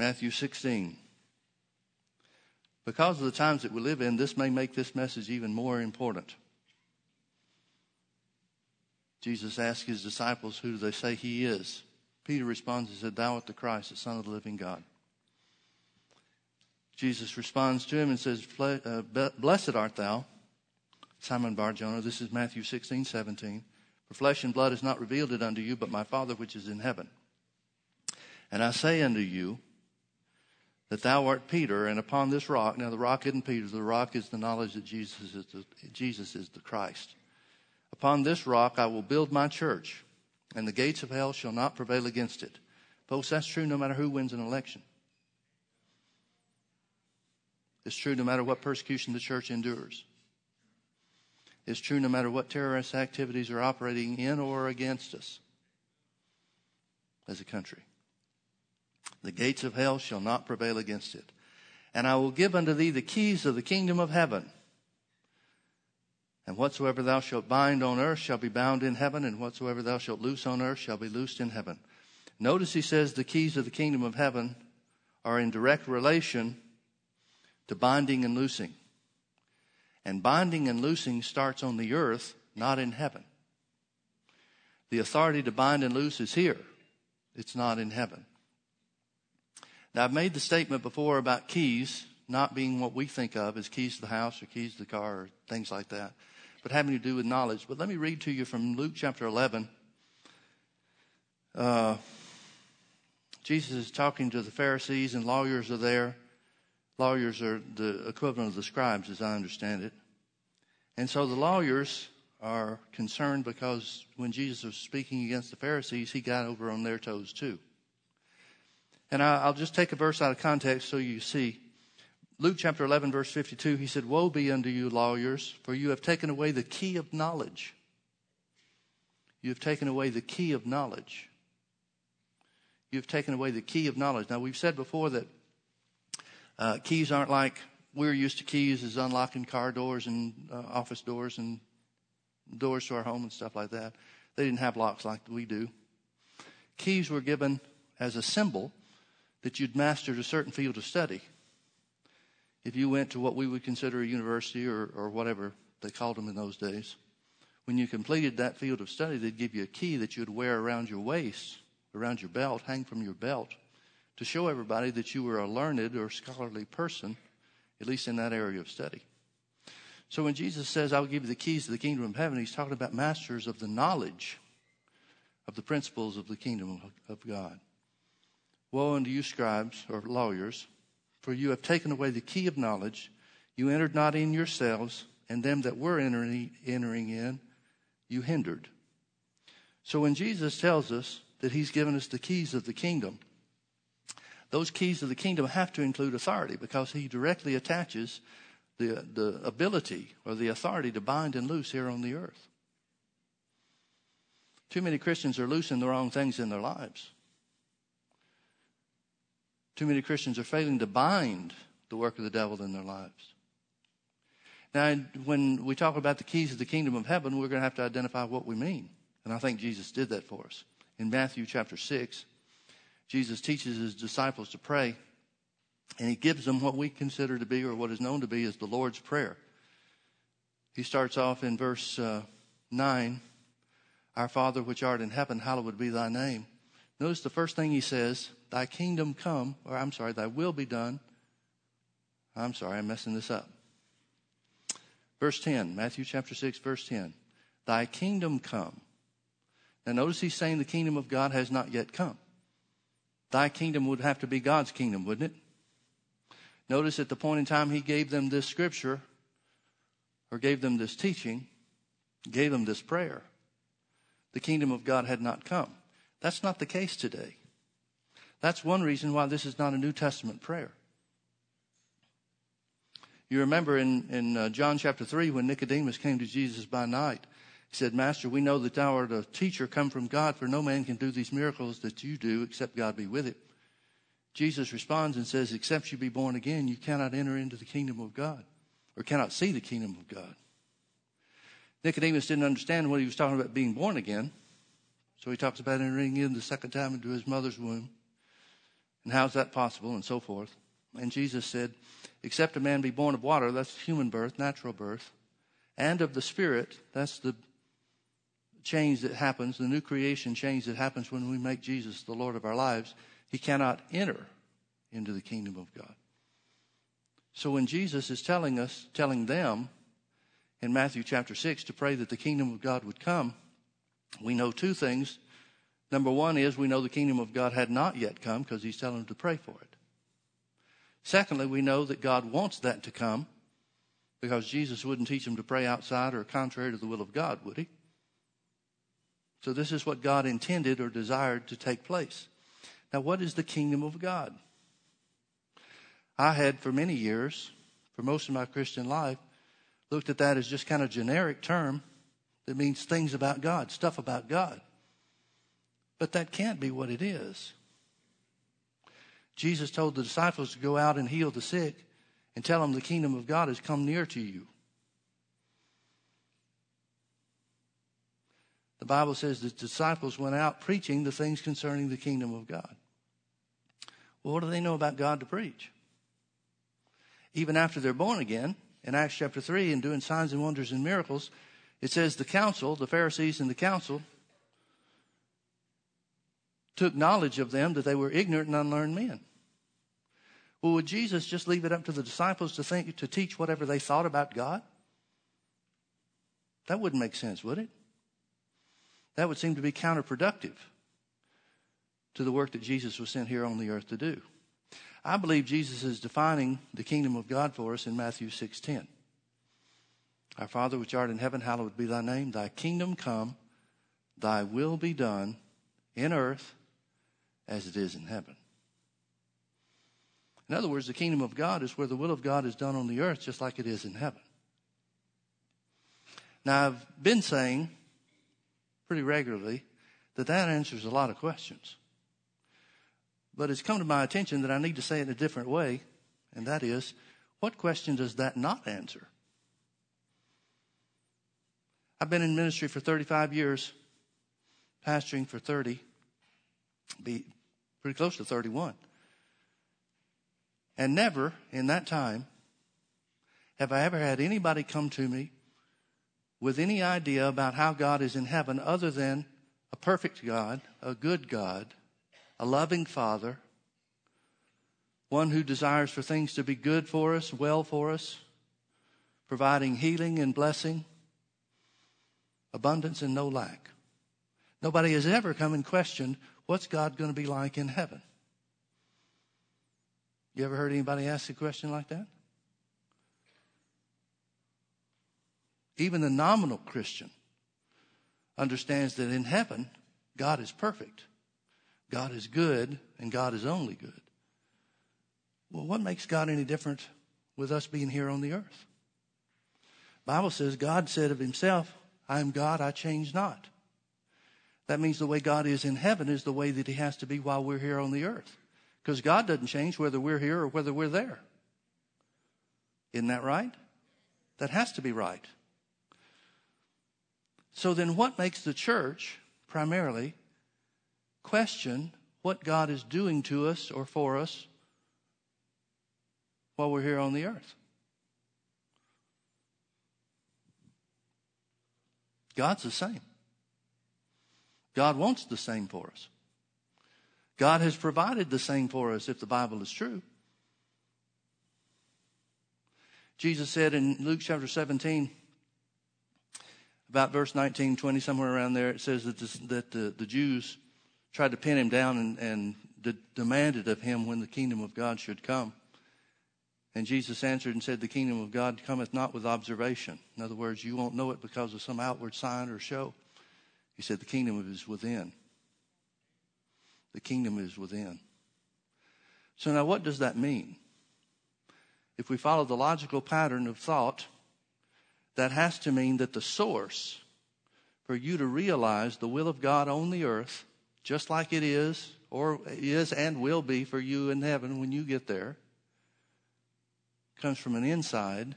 Matthew 16. Because of the times that we live in, this may make this message even more important. Jesus asked his disciples, Who do they say he is? Peter responds and said, Thou art the Christ, the Son of the living God. Jesus responds to him and says, uh, Blessed art thou, Simon Barjona. This is Matthew 16, 17. For flesh and blood has not revealed it unto you, but my Father which is in heaven. And I say unto you, that thou art Peter, and upon this rock, now the rock isn't Peter, the rock is the knowledge that Jesus is the, Jesus is the Christ. Upon this rock I will build my church, and the gates of hell shall not prevail against it. Folks, that's true no matter who wins an election. It's true no matter what persecution the church endures. It's true no matter what terrorist activities are operating in or against us as a country. The gates of hell shall not prevail against it. And I will give unto thee the keys of the kingdom of heaven. And whatsoever thou shalt bind on earth shall be bound in heaven, and whatsoever thou shalt loose on earth shall be loosed in heaven. Notice he says the keys of the kingdom of heaven are in direct relation to binding and loosing. And binding and loosing starts on the earth, not in heaven. The authority to bind and loose is here. It's not in heaven. Now, I've made the statement before about keys not being what we think of as keys to the house or keys to the car or things like that, but having to do with knowledge. But let me read to you from Luke chapter 11. Uh, Jesus is talking to the Pharisees, and lawyers are there. Lawyers are the equivalent of the scribes, as I understand it. And so the lawyers are concerned because when Jesus was speaking against the Pharisees, he got over on their toes too. And I'll just take a verse out of context so you see. Luke chapter 11, verse 52, he said, Woe be unto you, lawyers, for you have taken away the key of knowledge. You have taken away the key of knowledge. You have taken away the key of knowledge. Now, we've said before that uh, keys aren't like we're used to keys as unlocking car doors and uh, office doors and doors to our home and stuff like that. They didn't have locks like we do. Keys were given as a symbol that you'd mastered a certain field of study. If you went to what we would consider a university or, or whatever they called them in those days, when you completed that field of study, they'd give you a key that you'd wear around your waist, around your belt, hang from your belt to show everybody that you were a learned or scholarly person, at least in that area of study. So when Jesus says, I will give you the keys to the kingdom of heaven, he's talking about masters of the knowledge of the principles of the kingdom of God. Woe unto you, scribes or lawyers, for you have taken away the key of knowledge. You entered not in yourselves, and them that were entering, entering in, you hindered. So when Jesus tells us that he's given us the keys of the kingdom, those keys of the kingdom have to include authority because he directly attaches the, the ability or the authority to bind and loose here on the earth. Too many Christians are loosing the wrong things in their lives. Too many Christians are failing to bind the work of the devil in their lives. Now, when we talk about the keys of the kingdom of heaven, we're going to have to identify what we mean. And I think Jesus did that for us. In Matthew chapter 6, Jesus teaches his disciples to pray, and he gives them what we consider to be, or what is known to be, as the Lord's Prayer. He starts off in verse uh, 9 Our Father which art in heaven, hallowed be thy name. Notice the first thing he says, Thy kingdom come, or I'm sorry, thy will be done. I'm sorry, I'm messing this up. Verse 10, Matthew chapter 6, verse 10. Thy kingdom come. Now notice he's saying the kingdom of God has not yet come. Thy kingdom would have to be God's kingdom, wouldn't it? Notice at the point in time he gave them this scripture, or gave them this teaching, gave them this prayer, the kingdom of God had not come. That's not the case today. That's one reason why this is not a New Testament prayer. You remember in, in uh, John chapter 3 when Nicodemus came to Jesus by night, he said, Master, we know that thou art a teacher come from God, for no man can do these miracles that you do except God be with it. Jesus responds and says, Except you be born again, you cannot enter into the kingdom of God, or cannot see the kingdom of God. Nicodemus didn't understand what he was talking about being born again. So he talks about entering in the second time into his mother's womb And how's that possible? And so forth. And Jesus said, Except a man be born of water, that's human birth, natural birth, and of the Spirit, that's the change that happens, the new creation change that happens when we make Jesus the Lord of our lives, he cannot enter into the kingdom of God. So when Jesus is telling us, telling them in Matthew chapter 6 to pray that the kingdom of God would come, we know two things. Number one is we know the kingdom of God had not yet come because he's telling them to pray for it. Secondly, we know that God wants that to come because Jesus wouldn't teach them to pray outside or contrary to the will of God, would he? So this is what God intended or desired to take place. Now, what is the kingdom of God? I had for many years, for most of my Christian life, looked at that as just kind of generic term that means things about God, stuff about God. But that can't be what it is. Jesus told the disciples to go out and heal the sick and tell them the kingdom of God has come near to you. The Bible says the disciples went out preaching the things concerning the kingdom of God. Well, what do they know about God to preach? Even after they're born again, in Acts chapter 3, and doing signs and wonders and miracles, it says the council, the Pharisees and the council, took knowledge of them that they were ignorant and unlearned men. Well, would Jesus just leave it up to the disciples to think to teach whatever they thought about God? That wouldn't make sense, would it? That would seem to be counterproductive to the work that Jesus was sent here on the earth to do. I believe Jesus is defining the kingdom of God for us in Matthew 6:10. Our Father which art in heaven, hallowed be thy name. Thy kingdom come, thy will be done in earth as it is in heaven. In other words, the kingdom of God is where the will of God is done on the earth just like it is in heaven. Now, I've been saying pretty regularly that that answers a lot of questions. But it's come to my attention that I need to say it in a different way, and that is, what question does that not answer? I've been in ministry for 35 years, pastoring for 30, be pretty close to 31. And never in that time have I ever had anybody come to me with any idea about how God is in heaven other than a perfect God, a good God, a loving Father, one who desires for things to be good for us, well for us, providing healing and blessing, abundance and no lack. Nobody has ever come and questioned what's God going to be like in heaven. You ever heard anybody ask a question like that? Even the nominal Christian understands that in heaven, God is perfect, God is good, and God is only good. Well, what makes God any different with us being here on the earth? Bible says God said of himself, I am God, I change not. That means the way God is in heaven is the way that he has to be while we're here on the earth. Because God doesn't change whether we're here or whether we're there. Isn't that right? That has to be right. So then, what makes the church primarily question what God is doing to us or for us while we're here on the earth? God's the same. God wants the same for us. God has provided the same for us if the Bible is true. Jesus said in Luke chapter 17, about verse 19, 20, somewhere around there, it says that, that the, the Jews tried to pin him down and, and de- demanded of him when the kingdom of God should come. And Jesus answered and said, The kingdom of God cometh not with observation. In other words, you won't know it because of some outward sign or show. He said, The kingdom is within. The kingdom is within. So, now what does that mean? If we follow the logical pattern of thought, that has to mean that the source for you to realize the will of God on the earth, just like it is, or is and will be for you in heaven when you get there, comes from an inside,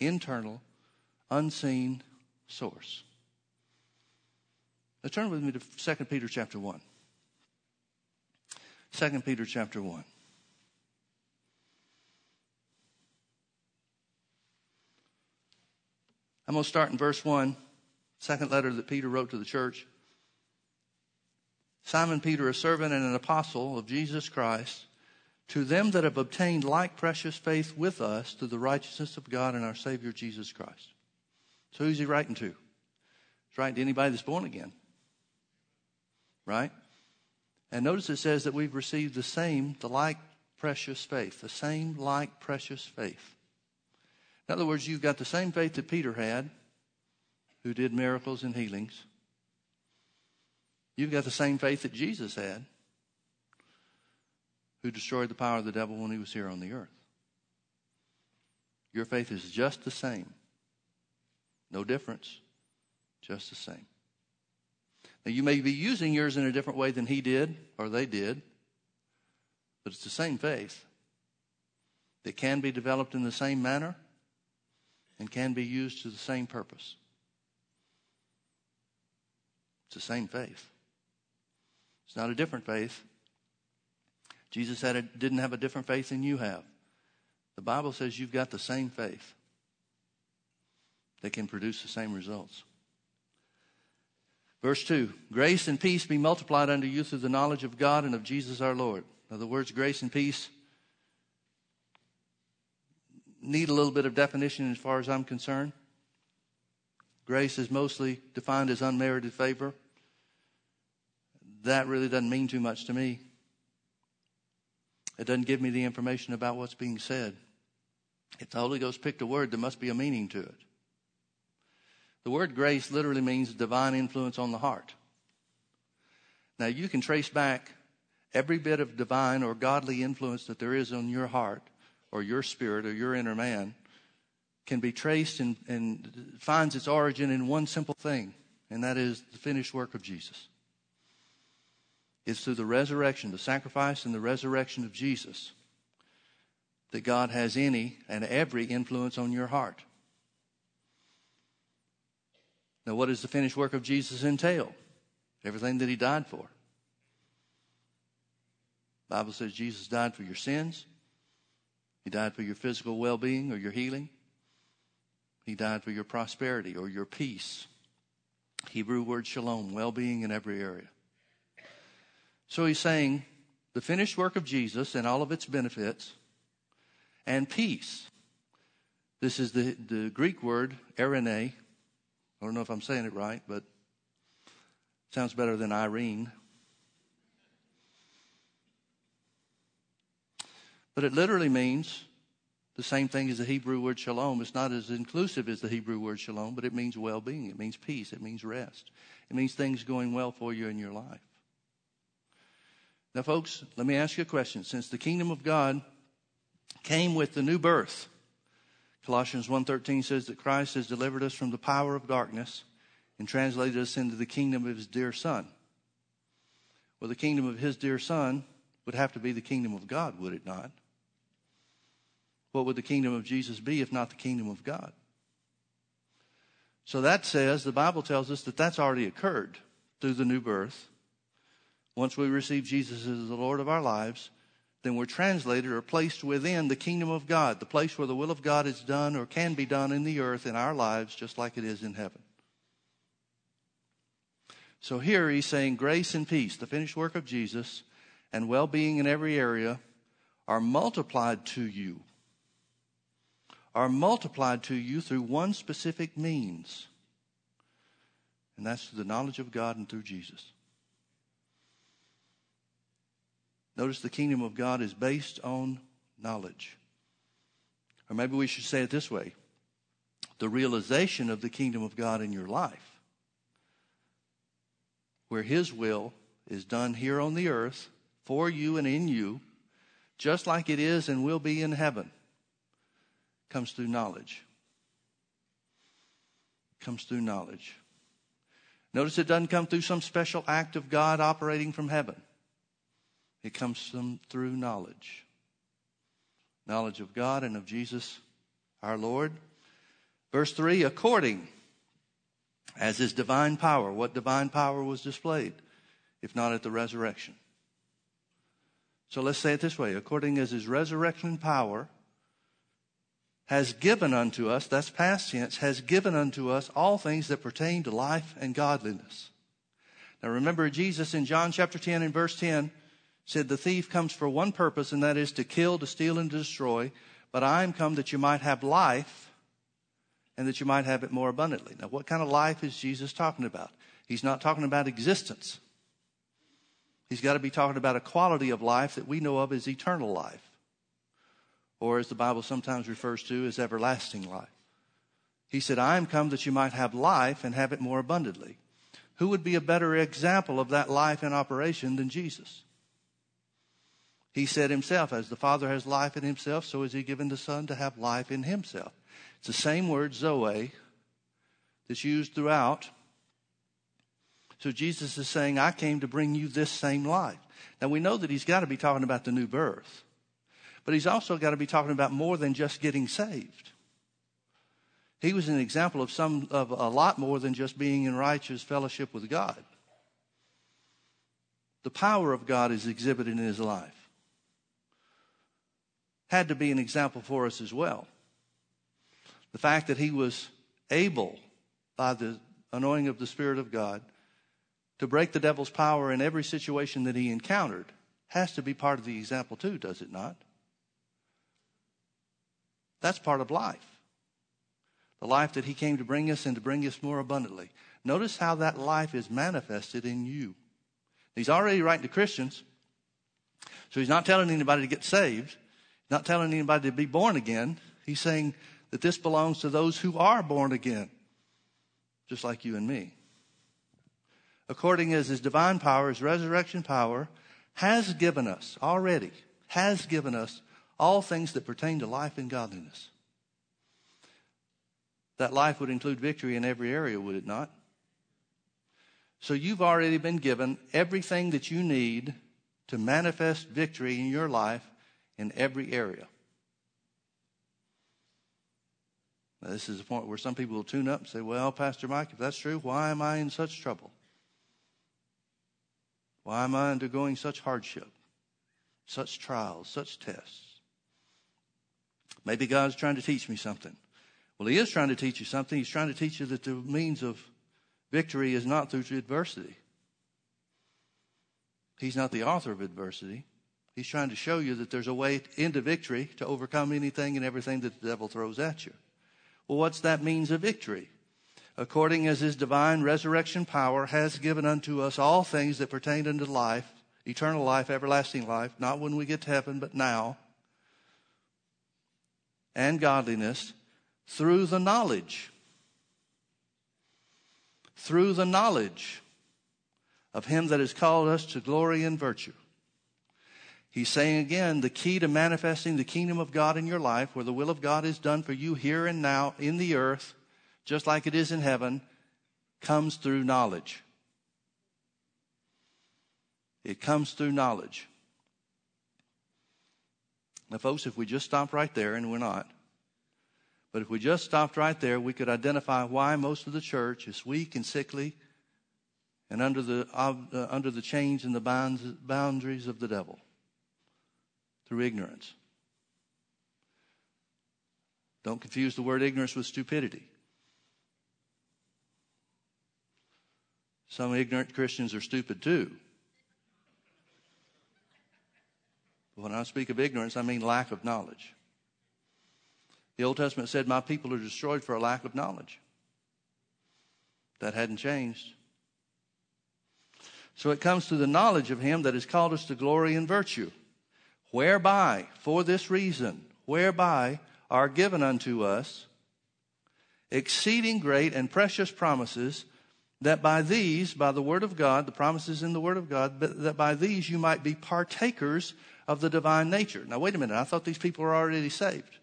internal, unseen source. Now turn with me to 2 Peter chapter 1. 2 Peter chapter 1. I'm going to start in verse 1, second letter that Peter wrote to the church. Simon Peter, a servant and an apostle of Jesus Christ, to them that have obtained like precious faith with us through the righteousness of God and our Savior Jesus Christ. So who's he writing to? He's writing to anybody that's born again. Right? And notice it says that we've received the same, the like precious faith, the same like precious faith. In other words, you've got the same faith that Peter had, who did miracles and healings. You've got the same faith that Jesus had, who destroyed the power of the devil when he was here on the earth. Your faith is just the same. No difference. Just the same. Now, you may be using yours in a different way than he did or they did, but it's the same faith that can be developed in the same manner and can be used to the same purpose. It's the same faith. It's not a different faith. Jesus said it didn't have a different faith than you have. The Bible says you've got the same faith that can produce the same results. Verse 2 Grace and peace be multiplied unto you through the knowledge of God and of Jesus our Lord. Now, the words grace and peace need a little bit of definition as far as I'm concerned. Grace is mostly defined as unmerited favor. That really doesn't mean too much to me. It doesn't give me the information about what's being said. If the Holy Ghost picked a word, there must be a meaning to it. The word grace literally means divine influence on the heart. Now, you can trace back every bit of divine or godly influence that there is on your heart or your spirit or your inner man can be traced and, and finds its origin in one simple thing, and that is the finished work of Jesus. It's through the resurrection, the sacrifice and the resurrection of Jesus that God has any and every influence on your heart. Now, what does the finished work of Jesus entail? Everything that he died for. The Bible says Jesus died for your sins. He died for your physical well-being or your healing. He died for your prosperity or your peace. Hebrew word shalom, well-being in every area. So he's saying the finished work of Jesus and all of its benefits and peace. This is the, the Greek word, eirene, I don't know if I'm saying it right, but it sounds better than Irene. But it literally means the same thing as the Hebrew word shalom. It's not as inclusive as the Hebrew word shalom, but it means well being. It means peace. It means rest. It means things going well for you in your life. Now, folks, let me ask you a question. Since the kingdom of God came with the new birth, Colossians 1:13 says that Christ has delivered us from the power of darkness and translated us into the kingdom of his dear son. Well, the kingdom of his dear son would have to be the kingdom of God, would it not? What would the kingdom of Jesus be if not the kingdom of God? So that says, the Bible tells us that that's already occurred through the new birth. Once we receive Jesus as the Lord of our lives, then we're translated or placed within the kingdom of God, the place where the will of God is done or can be done in the earth in our lives, just like it is in heaven. So here he's saying grace and peace, the finished work of Jesus, and well being in every area are multiplied to you. Are multiplied to you through one specific means, and that's through the knowledge of God and through Jesus. Notice the kingdom of God is based on knowledge. Or maybe we should say it this way the realization of the kingdom of God in your life, where His will is done here on the earth for you and in you, just like it is and will be in heaven, comes through knowledge. Comes through knowledge. Notice it doesn't come through some special act of God operating from heaven. It comes from, through knowledge knowledge of God and of Jesus our Lord. Verse 3 according as his divine power. What divine power was displayed, if not at the resurrection? So let's say it this way according as his resurrection power has given unto us, that's past tense, has given unto us all things that pertain to life and godliness. Now remember, Jesus in John chapter 10 and verse 10 said, The thief comes for one purpose, and that is to kill, to steal, and to destroy. But I am come that you might have life and that you might have it more abundantly. Now, what kind of life is Jesus talking about? He's not talking about existence. He's got to be talking about a quality of life that we know of as eternal life, or as the Bible sometimes refers to as everlasting life. He said, I am come that you might have life and have it more abundantly. Who would be a better example of that life in operation than Jesus? He said himself, as the Father has life in himself, so has he given the Son to have life in himself. It's the same word, Zoe, that's used throughout so Jesus is saying, I came to bring you this same life. Now we know that he's got to be talking about the new birth, but he's also got to be talking about more than just getting saved. He was an example of some of a lot more than just being in righteous fellowship with God. The power of God is exhibited in his life. Had to be an example for us as well. The fact that he was able, by the anointing of the Spirit of God, to break the devil's power in every situation that he encountered has to be part of the example, too, does it not? That's part of life. The life that he came to bring us and to bring us more abundantly. Notice how that life is manifested in you. He's already writing to Christians, so he's not telling anybody to get saved, not telling anybody to be born again. He's saying that this belongs to those who are born again, just like you and me according as his divine power, his resurrection power, has given us already, has given us all things that pertain to life and godliness. That life would include victory in every area, would it not? So you've already been given everything that you need to manifest victory in your life in every area. Now, this is a point where some people will tune up and say, Well, Pastor Mike, if that's true, why am I in such trouble? Why am I undergoing such hardship, such trials, such tests? Maybe God's trying to teach me something. Well, He is trying to teach you something. He's trying to teach you that the means of victory is not through adversity. He's not the author of adversity. He's trying to show you that there's a way into victory to overcome anything and everything that the devil throws at you. Well, what's that means of victory? according as his divine resurrection power has given unto us all things that pertain unto life, eternal life, everlasting life, not when we get to heaven, but now, and godliness through the knowledge, through the knowledge of him that has called us to glory and virtue. He's saying again, the key to manifesting the kingdom of God in your life, where the will of God is done for you here and now in the earth, just like it is in heaven, comes through knowledge. It comes through knowledge. Now, folks, if we just stopped right there, and we're not, but if we just stopped right there, we could identify why most of the church is weak and sickly and under the, uh, under the chains and the bounds, boundaries of the devil through ignorance. Don't confuse the word ignorance with stupidity. Some ignorant Christians are stupid too. But when I speak of ignorance, I mean lack of knowledge. The Old Testament said, My people are destroyed for a lack of knowledge. That hadn't changed. So it comes to the knowledge of Him that has called us to glory and virtue, whereby, for this reason, whereby are given unto us exceeding great and precious promises that by these, by the Word of God, the promises in the Word of God, that by these you might be partakers of the divine nature. Now, wait a minute. I thought these people were already saved.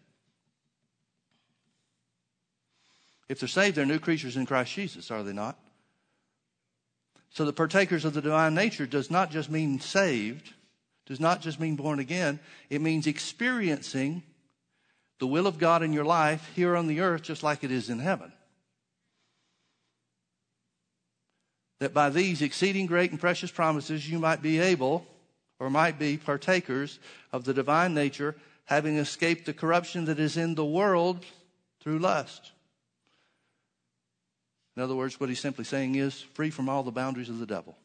If they're saved, they're new creatures in Christ Jesus, are they not? So, the partakers of the divine nature does not just mean saved, does not just mean born again. It means experiencing the will of God in your life here on the earth, just like it is in heaven. that by these exceeding great and precious promises you might be able, or might be partakers of the divine nature, having escaped the corruption that is in the world through lust. In other words, what he's simply saying is free from all the boundaries of the devil.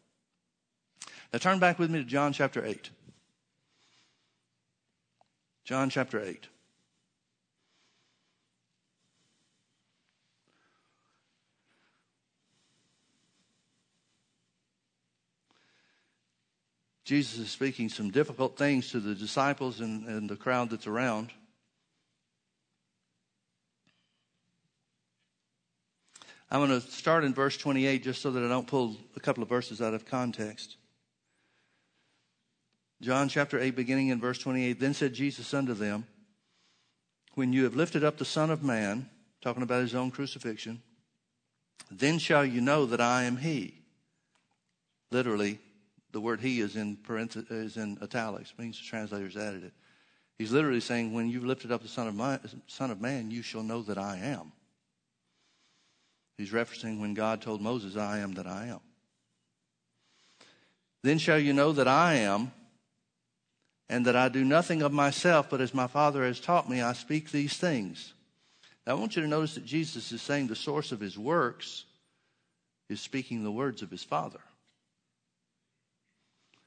Now turn back with me to John chapter 8. John chapter 8. Jesus is speaking some difficult things to the disciples and, and the crowd that's around. I'm going to start in verse 28 just so that I don't pull a couple of verses out of context. John chapter 8, beginning in verse 28. Then said Jesus unto them, When you have lifted up the Son of Man, talking about his own crucifixion, then shall you know that I am he. Literally, the word he is in, is in italics, means the translators added it. He's literally saying, When you've lifted up the Son of, Man, Son of Man, you shall know that I am. He's referencing when God told Moses, I am that I am. Then shall you know that I am, and that I do nothing of myself, but as my Father has taught me, I speak these things. Now, I want you to notice that Jesus is saying the source of his works is speaking the words of his Father.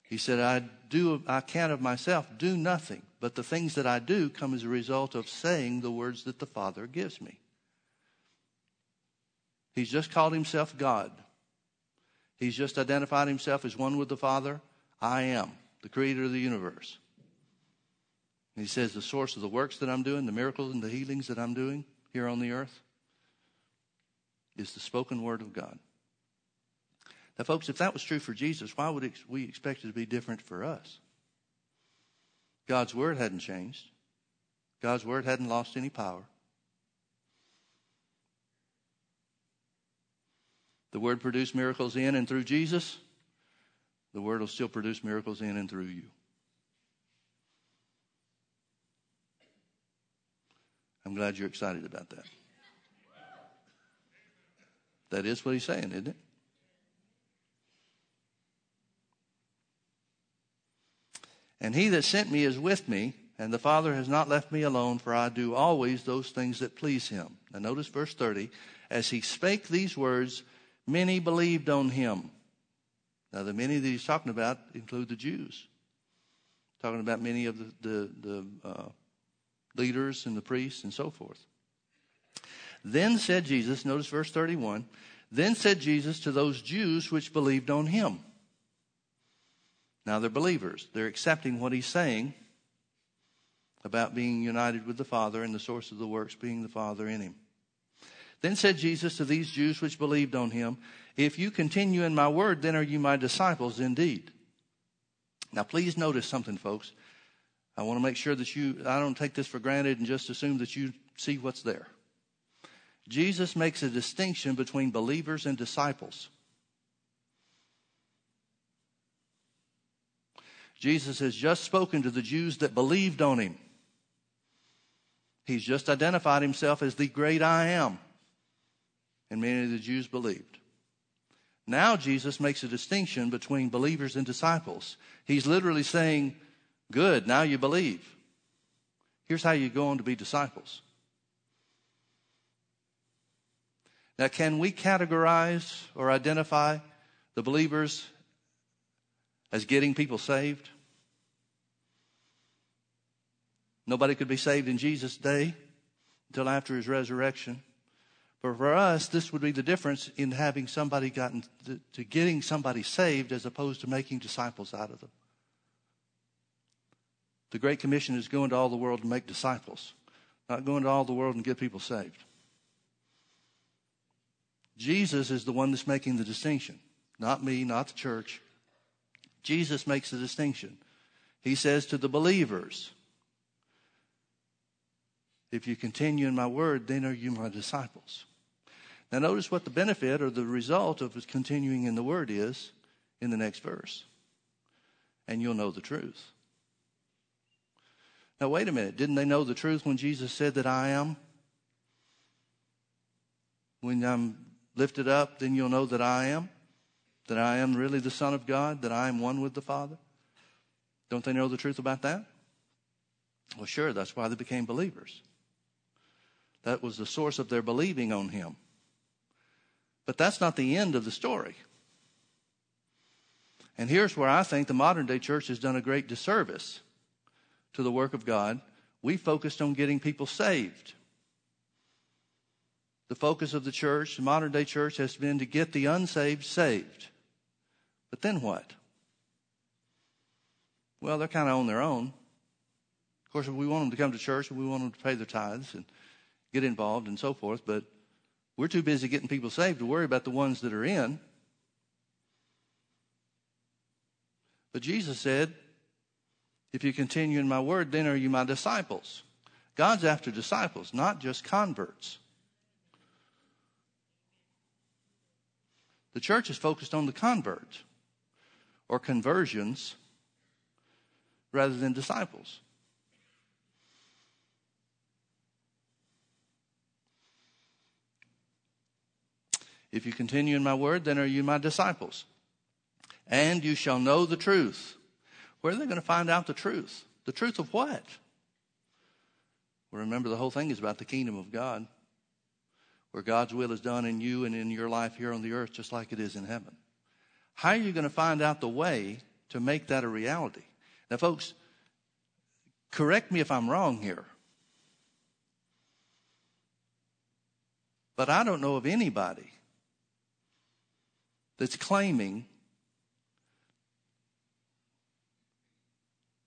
He said, I do, I can of myself do nothing, but the things that I do come as a result of saying the words that the Father gives me. He's just called himself God. He's just identified himself as one with the Father. I am the creator of the universe. And he says, the source of the works that I'm doing, the miracles and the healings that I'm doing here on the earth, is the spoken word of God. Now, folks, if that was true for Jesus, why would we expect it to be different for us? God's word hadn't changed. God's word hadn't lost any power. The word produced miracles in and through Jesus. The word will still produce miracles in and through you. I'm glad you're excited about that. That is what he's saying, isn't it? And he that sent me is with me, and the Father has not left me alone, for I do always those things that please him. Now notice verse 30. As he spake these words, many believed on him. Now, the many that he's talking about include the Jews. Talking about many of the, the, the uh, leaders and the priests and so forth. Then said Jesus, notice verse 31, then said Jesus to those Jews which believed on him. Now they're believers. They're accepting what he's saying about being united with the Father and the source of the works being the Father in him. Then said Jesus to these Jews which believed on him, If you continue in my word, then are you my disciples indeed. Now, please notice something, folks. I want to make sure that you, I don't take this for granted and just assume that you see what's there. Jesus makes a distinction between believers and disciples. Jesus has just spoken to the Jews that believed on him. He's just identified himself as the great I am and many of the Jews believed. Now Jesus makes a distinction between believers and disciples. He's literally saying, Good, now you believe. Here's how you go on to be disciples. Now, can we categorize or identify the believers as getting people saved? Nobody could be saved in Jesus' day until after his resurrection. But for us, this would be the difference in having somebody gotten to, to getting somebody saved as opposed to making disciples out of them. The Great Commission is going to all the world and make disciples, not going to all the world and get people saved. Jesus is the one that's making the distinction, not me, not the church. Jesus makes the distinction. He says to the believers, if you continue in my word, then are you my disciples. Now, notice what the benefit or the result of continuing in the word is in the next verse. And you'll know the truth. Now, wait a minute. Didn't they know the truth when Jesus said that I am? When I'm lifted up, then you'll know that I am. That I am really the Son of God, that I am one with the Father. Don't they know the truth about that? Well, sure, that's why they became believers. That was the source of their believing on him. But that's not the end of the story. And here's where I think the modern day church has done a great disservice to the work of God. We focused on getting people saved. The focus of the church, the modern day church, has been to get the unsaved saved. But then what? Well, they're kind of on their own. Of course, we want them to come to church and we want them to pay their tithes and get involved and so forth, but we're too busy getting people saved to worry about the ones that are in. But Jesus said, If you continue in my word, then are you my disciples. God's after disciples, not just converts. The church is focused on the convert or conversions rather than disciples. If you continue in my word, then are you my disciples. And you shall know the truth. Where are they going to find out the truth? The truth of what? Well, remember, the whole thing is about the kingdom of God, where God's will is done in you and in your life here on the earth, just like it is in heaven. How are you going to find out the way to make that a reality? Now, folks, correct me if I'm wrong here. But I don't know of anybody that's claiming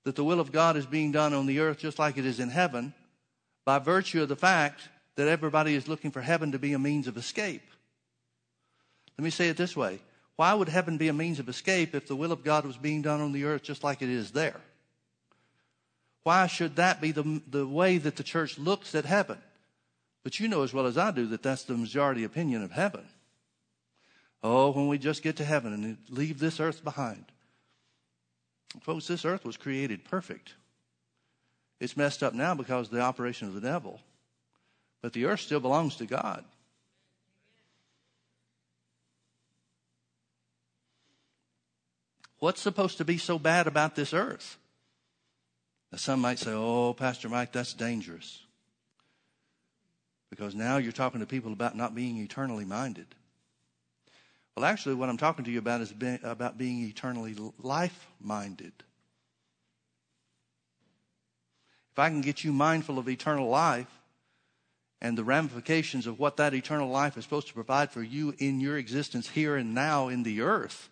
that the will of God is being done on the earth just like it is in heaven by virtue of the fact that everybody is looking for heaven to be a means of escape. Let me say it this way. Why would heaven be a means of escape if the will of God was being done on the earth just like it is there? Why should that be the, the way that the church looks at heaven? But you know as well as I do that that's the majority opinion of heaven. Oh, when we just get to heaven and leave this earth behind. Folks, this earth was created perfect. It's messed up now because of the operation of the devil. But the earth still belongs to God. What's supposed to be so bad about this earth? Now, some might say, oh, Pastor Mike, that's dangerous. Because now you're talking to people about not being eternally minded. Well, actually, what I'm talking to you about is being, about being eternally life minded. If I can get you mindful of eternal life and the ramifications of what that eternal life is supposed to provide for you in your existence here and now in the earth,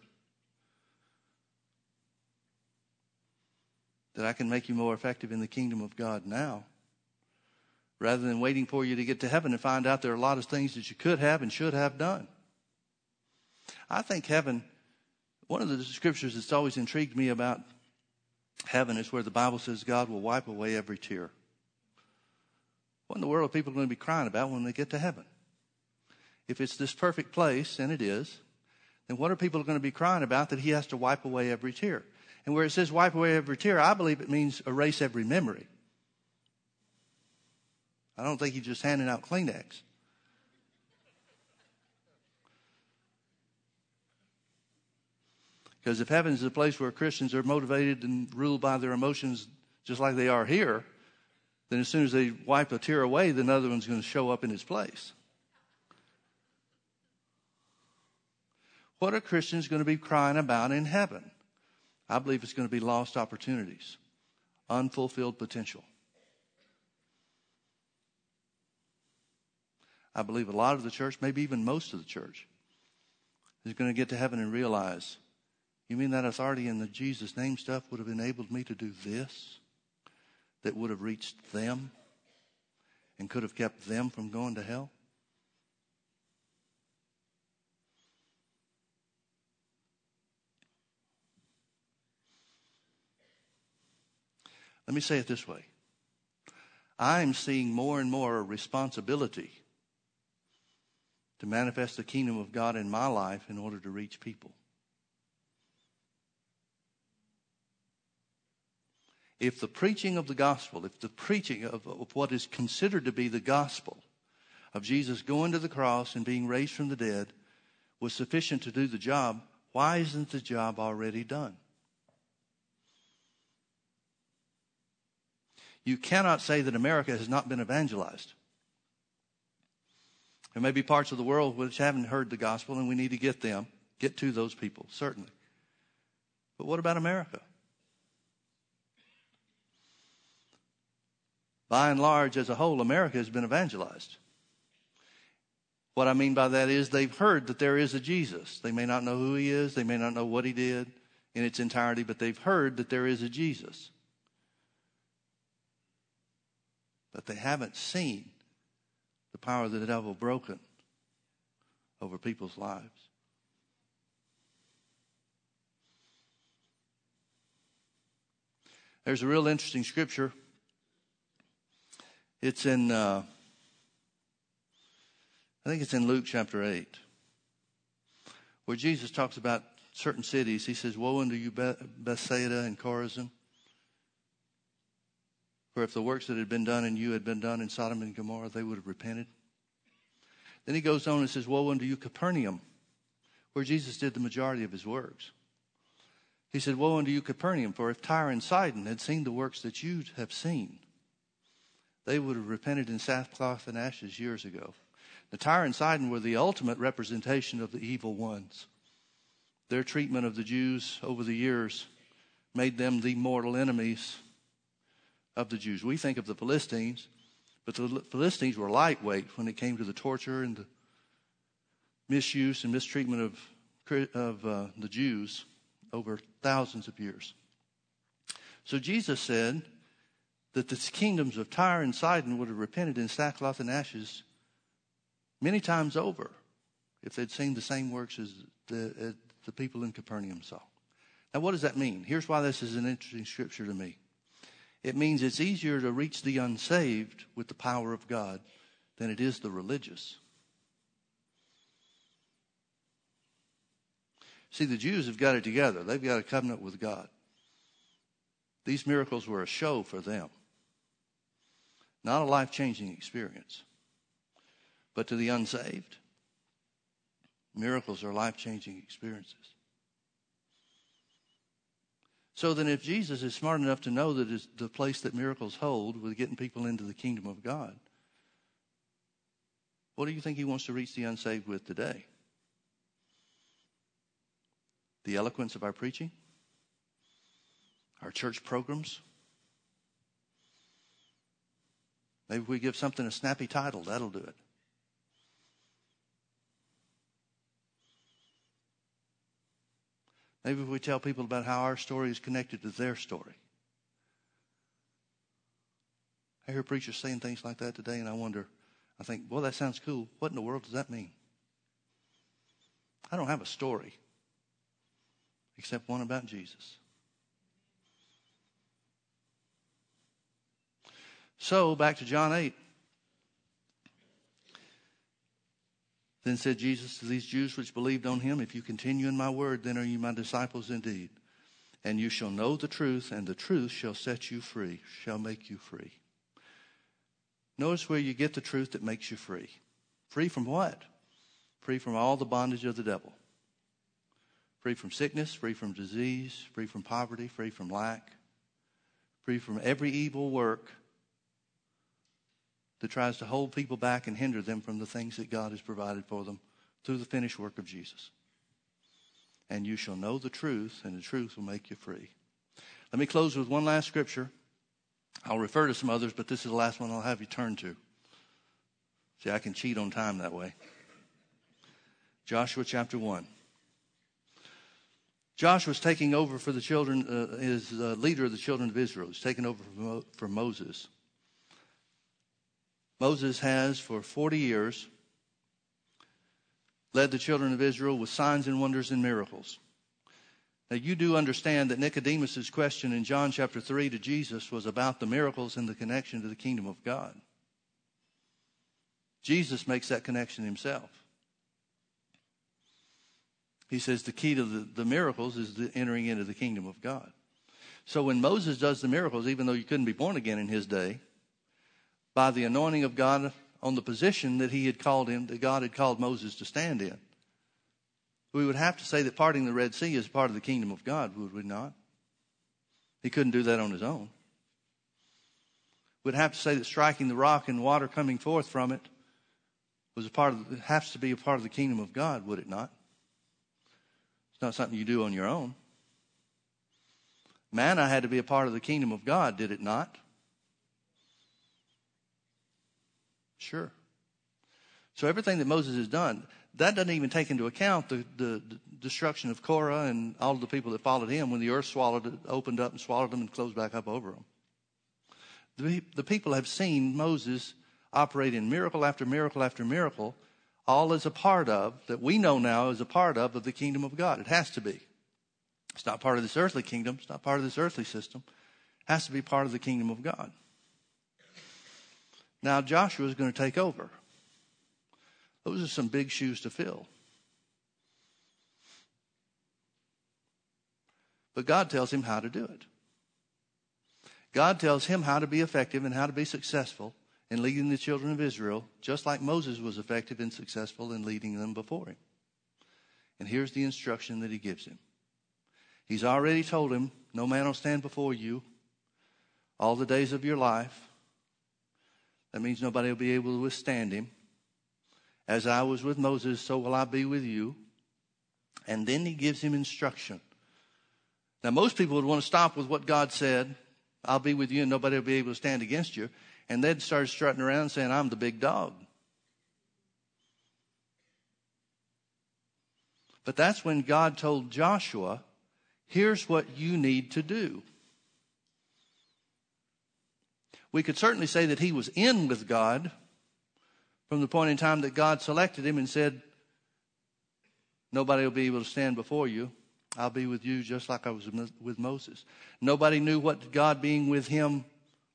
that I can make you more effective in the kingdom of God now. Rather than waiting for you to get to heaven and find out there are a lot of things that you could have and should have done. I think heaven, one of the scriptures that's always intrigued me about heaven is where the Bible says God will wipe away every tear. What in the world are people going to be crying about when they get to heaven? If it's this perfect place, and it is, then what are people going to be crying about that he has to wipe away every tear? And where it says wipe away every tear, I believe it means erase every memory. I don't think he's just handing out Kleenex. Because if heaven is a place where Christians are motivated and ruled by their emotions just like they are here, then as soon as they wipe a tear away, the other one's going to show up in its place. What are Christians going to be crying about in heaven? I believe it's going to be lost opportunities, unfulfilled potential. I believe a lot of the church, maybe even most of the church, is going to get to heaven and realize you mean that authority in the Jesus name stuff would have enabled me to do this? That would have reached them and could have kept them from going to hell? Let me say it this way I'm seeing more and more a responsibility to manifest the kingdom of God in my life in order to reach people. If the preaching of the gospel, if the preaching of, of, what is considered to be the gospel of Jesus going to the cross and being raised from the dead was sufficient to do the job, why isn't the job already done? You cannot say that America has not been evangelized. There may be parts of the world which haven't heard the gospel, and we need to get them, get to those people, certainly. But what about America? By and large, as a whole, America has been evangelized. What I mean by that is they've heard that there is a Jesus. They may not know who he is, they may not know what he did in its entirety, but they've heard that there is a Jesus. But they haven't seen the power of the devil broken over people's lives. There's a real interesting scripture it's in, uh, I think it's in Luke chapter 8, where Jesus talks about certain cities. He says, Woe unto you, Bethsaida and Chorazin. For if the works that had been done in you had been done in Sodom and Gomorrah, they would have repented. Then he goes on and says, Woe unto you, Capernaum, where Jesus did the majority of his works. He said, Woe unto you, Capernaum, for if Tyre and Sidon had seen the works that you have seen, they would have repented in sackcloth and ashes years ago. The Tyre and Sidon were the ultimate representation of the evil ones. Their treatment of the Jews over the years made them the mortal enemies of the Jews. We think of the Philistines, but the Philistines were lightweight when it came to the torture and the misuse and mistreatment of, of uh, the Jews over thousands of years. So Jesus said, that the kingdoms of Tyre and Sidon would have repented in sackcloth and ashes many times over if they'd seen the same works as the, the people in Capernaum saw. Now, what does that mean? Here's why this is an interesting scripture to me. It means it's easier to reach the unsaved with the power of God than it is the religious. See, the Jews have got it together. They've got a covenant with God. These miracles were a show for them. Not a life changing experience. But to the unsaved, miracles are life changing experiences. So then, if Jesus is smart enough to know that the place that miracles hold with getting people into the kingdom of God, what do you think he wants to reach the unsaved with today? The eloquence of our preaching? Our church programs? Maybe we give something a snappy title, that'll do it. Maybe we tell people about how our story is connected to their story. I hear preachers saying things like that today, and I wonder, I think, well, that sounds cool. What in the world does that mean? I don't have a story except one about Jesus. So, back to John 8. Then said Jesus to these Jews which believed on him, If you continue in my word, then are you my disciples indeed. And you shall know the truth, and the truth shall set you free, shall make you free. Notice where you get the truth that makes you free. Free from what? Free from all the bondage of the devil. Free from sickness, free from disease, free from poverty, free from lack, free from every evil work that tries to hold people back and hinder them from the things that God has provided for them through the finished work of Jesus. And you shall know the truth, and the truth will make you free. Let me close with one last scripture. I'll refer to some others, but this is the last one I'll have you turn to. See, I can cheat on time that way. Joshua chapter 1. Joshua was taking over for the children, uh, is uh, leader of the children of Israel. He's taking over for, for Moses. Moses has for 40 years led the children of Israel with signs and wonders and miracles. Now, you do understand that Nicodemus' question in John chapter 3 to Jesus was about the miracles and the connection to the kingdom of God. Jesus makes that connection himself. He says the key to the, the miracles is the entering into the kingdom of God. So when Moses does the miracles, even though you couldn't be born again in his day, by the anointing of God on the position that he had called him, that God had called Moses to stand in. We would have to say that parting the Red Sea is part of the kingdom of God, would we not? He couldn't do that on his own. We'd have to say that striking the rock and water coming forth from it was a part of, has to be a part of the kingdom of God, would it not? It's not something you do on your own. Manna had to be a part of the kingdom of God, did it not? Sure. So everything that Moses has done, that doesn't even take into account the, the, the, destruction of Korah and all of the people that followed him when the earth swallowed it, opened up and swallowed them and closed back up over them. The, the people have seen Moses operate in miracle after miracle after miracle, all as a part of, that we know now is a part of, of the kingdom of God. It has to be. It's not part of this earthly kingdom. It's not part of this earthly system. It has to be part of the kingdom of God. Now Joshua is going to take over. Those are some big shoes to fill. But God tells him how to do it. God tells him how to be effective and how to be successful in leading the children of Israel, just like Moses was effective and successful in leading them before him. And here's the instruction that he gives him He's already told him, No man will stand before you all the days of your life. That means nobody will be able to withstand him. As I was with Moses, so will I be with you. And then he gives him instruction. Now, most people would want to stop with what God said I'll be with you and nobody will be able to stand against you. And they'd start strutting around saying, I'm the big dog. But that's when God told Joshua, here's what you need to do. We could certainly say that he was in with God from the point in time that God selected him and said, Nobody will be able to stand before you. I'll be with you just like I was with Moses. Nobody knew what God being with him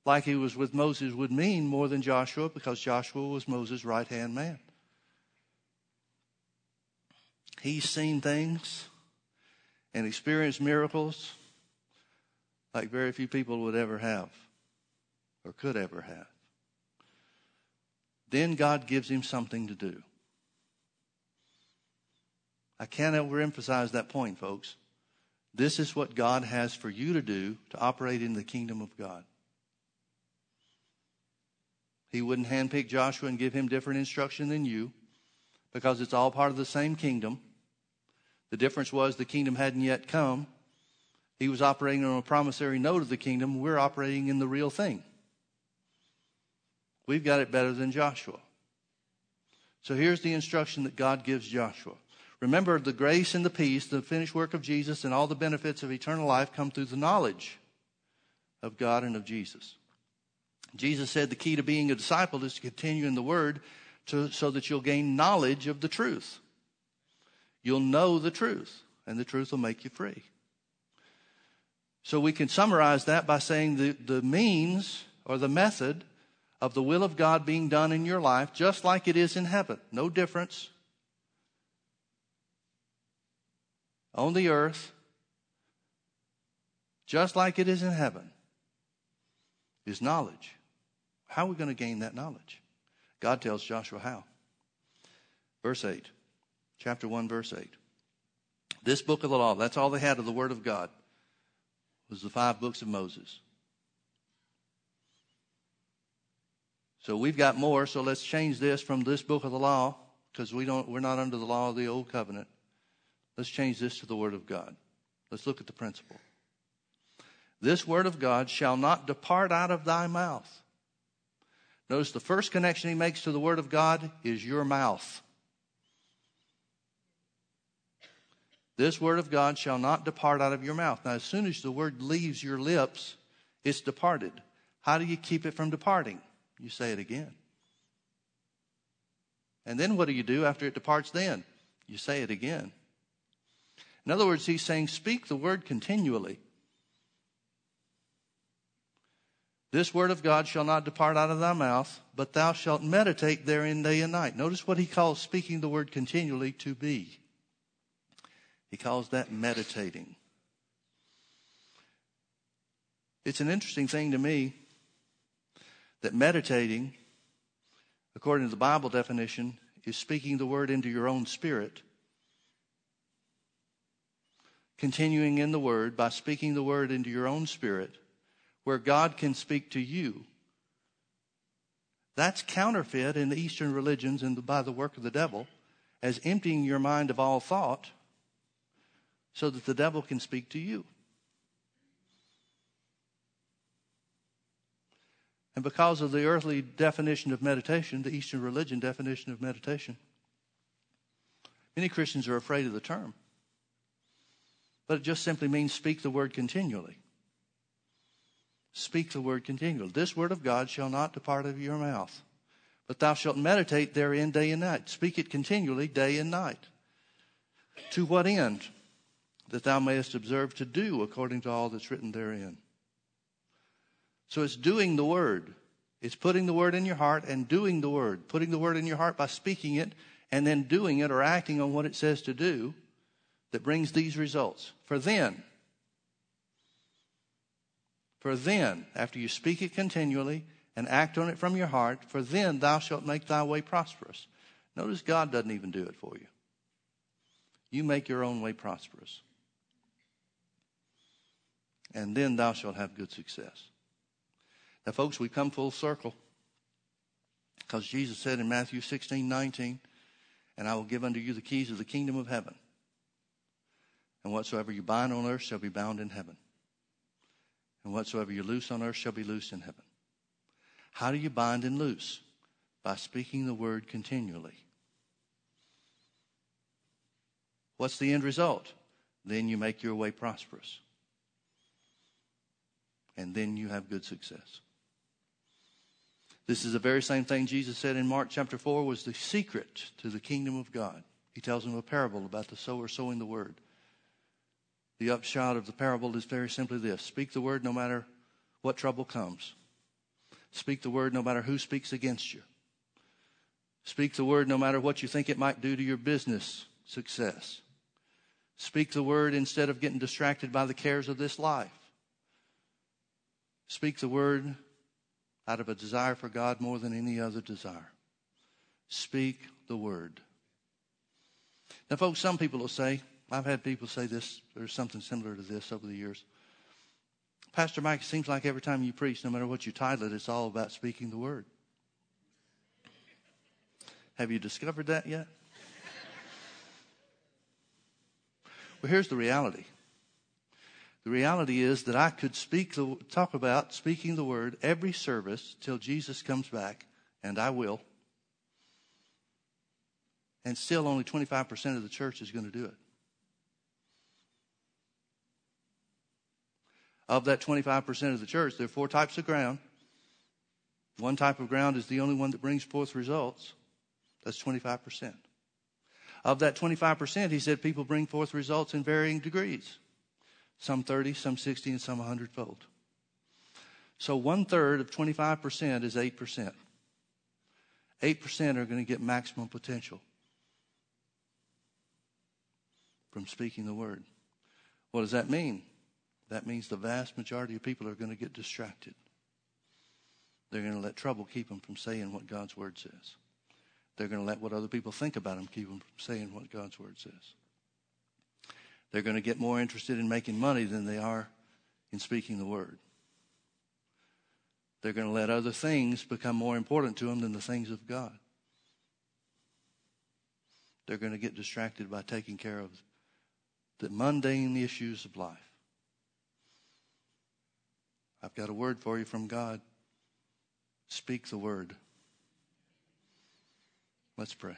like he was with Moses would mean more than Joshua because Joshua was Moses' right hand man. He's seen things and experienced miracles like very few people would ever have or could ever have. Then God gives him something to do. I can't overemphasize that point, folks. This is what God has for you to do to operate in the kingdom of God. He wouldn't handpick Joshua and give him different instruction than you because it's all part of the same kingdom. The difference was the kingdom hadn't yet come. He was operating on a promissory note of the kingdom. We're operating in the real thing. We've got it better than Joshua. So here's the instruction that God gives Joshua. Remember, the grace and the peace, the finished work of Jesus, and all the benefits of eternal life come through the knowledge of God and of Jesus. Jesus said the key to being a disciple is to continue in the Word to, so that you'll gain knowledge of the truth. You'll know the truth, and the truth will make you free. So we can summarize that by saying the, the means or the method of the will of God being done in your life, just like it is in heaven. No difference. On the earth, just like it is in heaven, is knowledge. How are we going to gain that knowledge? God tells Joshua how. Verse 8 chapter 1, verse 8. This book of the law, that's all they had of the Word of God, was the five books of Moses. So we've got more, so let's change this from this book of the law, because we don't we're not under the law of the old covenant. Let's change this to the Word of God. Let's look at the principle. This Word of God shall not depart out of thy mouth. Notice the first connection he makes to the Word of God is your mouth. This word of God shall not depart out of your mouth. Now, as soon as the word leaves your lips, it's departed. How do you keep it from departing? You say it again. And then what do you do after it departs then? You say it again. In other words, he's saying, speak the word continually. This word of God shall not depart out of thy mouth, but thou shalt meditate therein day and night. Notice what he calls speaking the word continually to be. He calls that meditating. It's an interesting thing to me that meditating, according to the Bible definition, is speaking the word into your own spirit. Continuing in the word by speaking the word into your own spirit, where God can speak to you That's counterfeit in the Eastern religions and by the work of the devil as emptying your mind of all thought so that the devil can speak to you. And because of the earthly definition of meditation, the Eastern religion definition of meditation, many Christians are afraid of the term. But it just simply means speak the word continually. Speak the word continually. This word of God shall not depart out of your mouth, but thou shalt meditate therein day and night. Speak it continually day and night. To what end? That thou mayest observe to do according to all that's written therein. So it's doing the word. It's putting the word in your heart and doing the word. Putting the word in your heart by speaking it and then doing it or acting on what it says to do that brings these results. For then, for then, after you speak it continually and act on it from your heart, for then thou shalt make thy way prosperous. Notice God doesn't even do it for you. You make your own way prosperous. And then thou shalt have good success. Now, folks, we come full circle because Jesus said in Matthew 16, 19, and I will give unto you the keys of the kingdom of heaven. And whatsoever you bind on earth shall be bound in heaven. And whatsoever you loose on earth shall be loosed in heaven. How do you bind and loose? By speaking the word continually. What's the end result? Then you make your way prosperous. And then you have good success. This is the very same thing Jesus said in Mark chapter 4 was the secret to the kingdom of God. He tells them a parable about the sower sowing the word. The upshot of the parable is very simply this speak the word no matter what trouble comes, speak the word no matter who speaks against you, speak the word no matter what you think it might do to your business success. Speak the word instead of getting distracted by the cares of this life. Speak the word out of a desire for God more than any other desire. Speak the word. Now, folks, some people will say, I've had people say this, or something similar to this over the years. Pastor Mike, it seems like every time you preach, no matter what you title it, it's all about speaking the word. Have you discovered that yet? well, here's the reality the reality is that I could speak talk about speaking the word every service till Jesus comes back, and I will. And still only 25% of the church is going to do it. Of that 25% of the church, there are four types of ground. One type of ground is the only one that brings forth results. That's 25%. Of that 25%, he said people bring forth results in varying degrees some 30, some 60, and some 100 fold. So one third of 25% is 8%. 8% are going to get maximum potential from speaking the word. What does that mean? That means the vast majority of people are going to get distracted. They're going to let trouble keep them from saying what God's word says. They're going to let what other people think about them keep them from saying what God's word says. They're going to get more interested in making money than they are in speaking the word. They're going to let other things become more important to them than the things of God. They're going to get distracted by taking care of the mundane issues of life. I've got a word for you from God. Speak the word. Let's pray.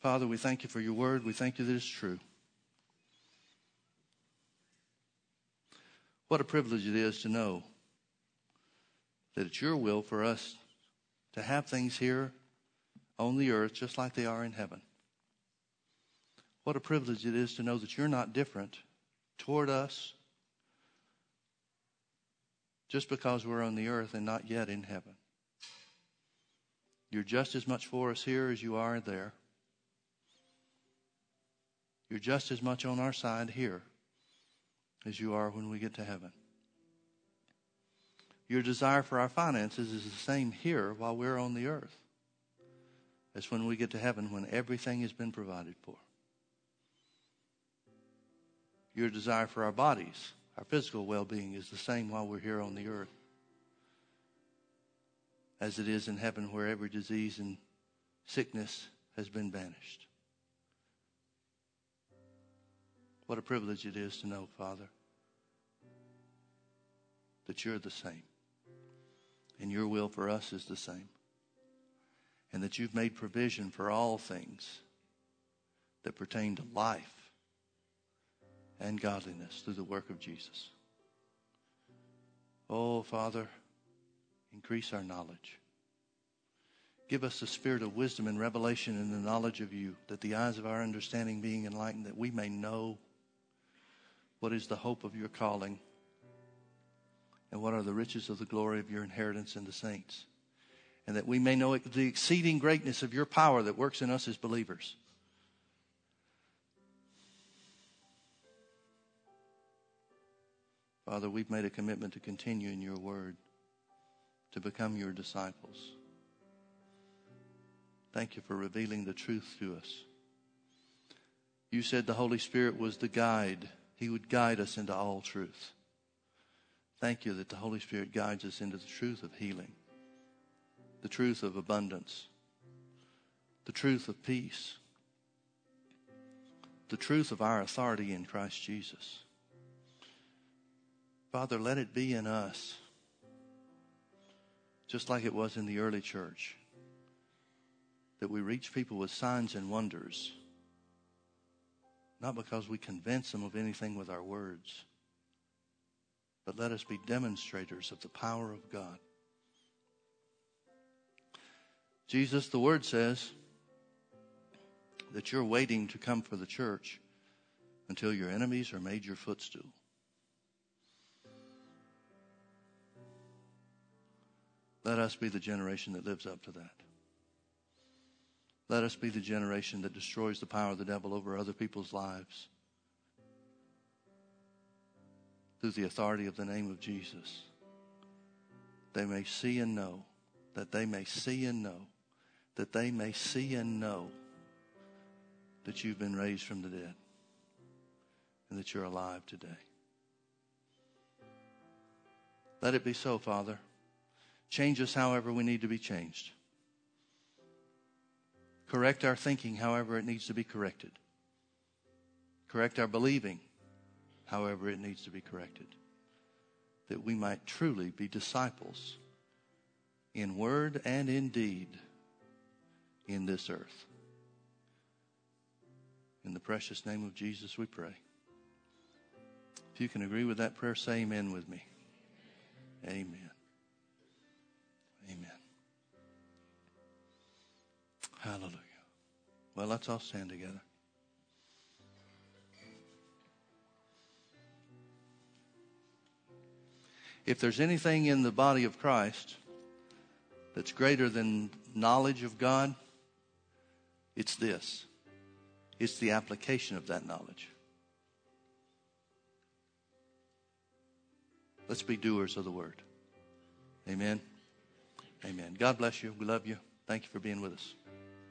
Father, we thank you for your word. We thank you that it's true. What a privilege it is to know that it's your will for us to have things here on the earth just like they are in heaven. What a privilege it is to know that you're not different toward us just because we're on the earth and not yet in heaven. You're just as much for us here as you are there. You're just as much on our side here as you are when we get to heaven. Your desire for our finances is the same here while we're on the earth as when we get to heaven when everything has been provided for. Your desire for our bodies, our physical well being, is the same while we're here on the earth as it is in heaven where every disease and sickness has been banished. What a privilege it is to know, Father, that you're the same. And your will for us is the same. And that you've made provision for all things that pertain to life and godliness through the work of Jesus. Oh, Father, increase our knowledge. Give us the spirit of wisdom and revelation in the knowledge of you, that the eyes of our understanding being enlightened, that we may know what is the hope of your calling and what are the riches of the glory of your inheritance in the saints, and that we may know the exceeding greatness of your power that works in us as believers. Father, we've made a commitment to continue in your word, to become your disciples. Thank you for revealing the truth to us. You said the Holy Spirit was the guide, He would guide us into all truth. Thank you that the Holy Spirit guides us into the truth of healing, the truth of abundance, the truth of peace, the truth of our authority in Christ Jesus. Father, let it be in us, just like it was in the early church, that we reach people with signs and wonders, not because we convince them of anything with our words, but let us be demonstrators of the power of God. Jesus, the word says that you're waiting to come for the church until your enemies are made your footstool. Let us be the generation that lives up to that. Let us be the generation that destroys the power of the devil over other people's lives through the authority of the name of Jesus. They may see and know, that they may see and know, that they may see and know that you've been raised from the dead and that you're alive today. Let it be so, Father. Change us however we need to be changed. Correct our thinking however it needs to be corrected. Correct our believing however it needs to be corrected. That we might truly be disciples in word and in deed in this earth. In the precious name of Jesus, we pray. If you can agree with that prayer, say amen with me. Amen. Amen. Hallelujah. Well, let's all stand together. If there's anything in the body of Christ that's greater than knowledge of God, it's this it's the application of that knowledge. Let's be doers of the word. Amen. Amen. God bless you. We love you. Thank you for being with us.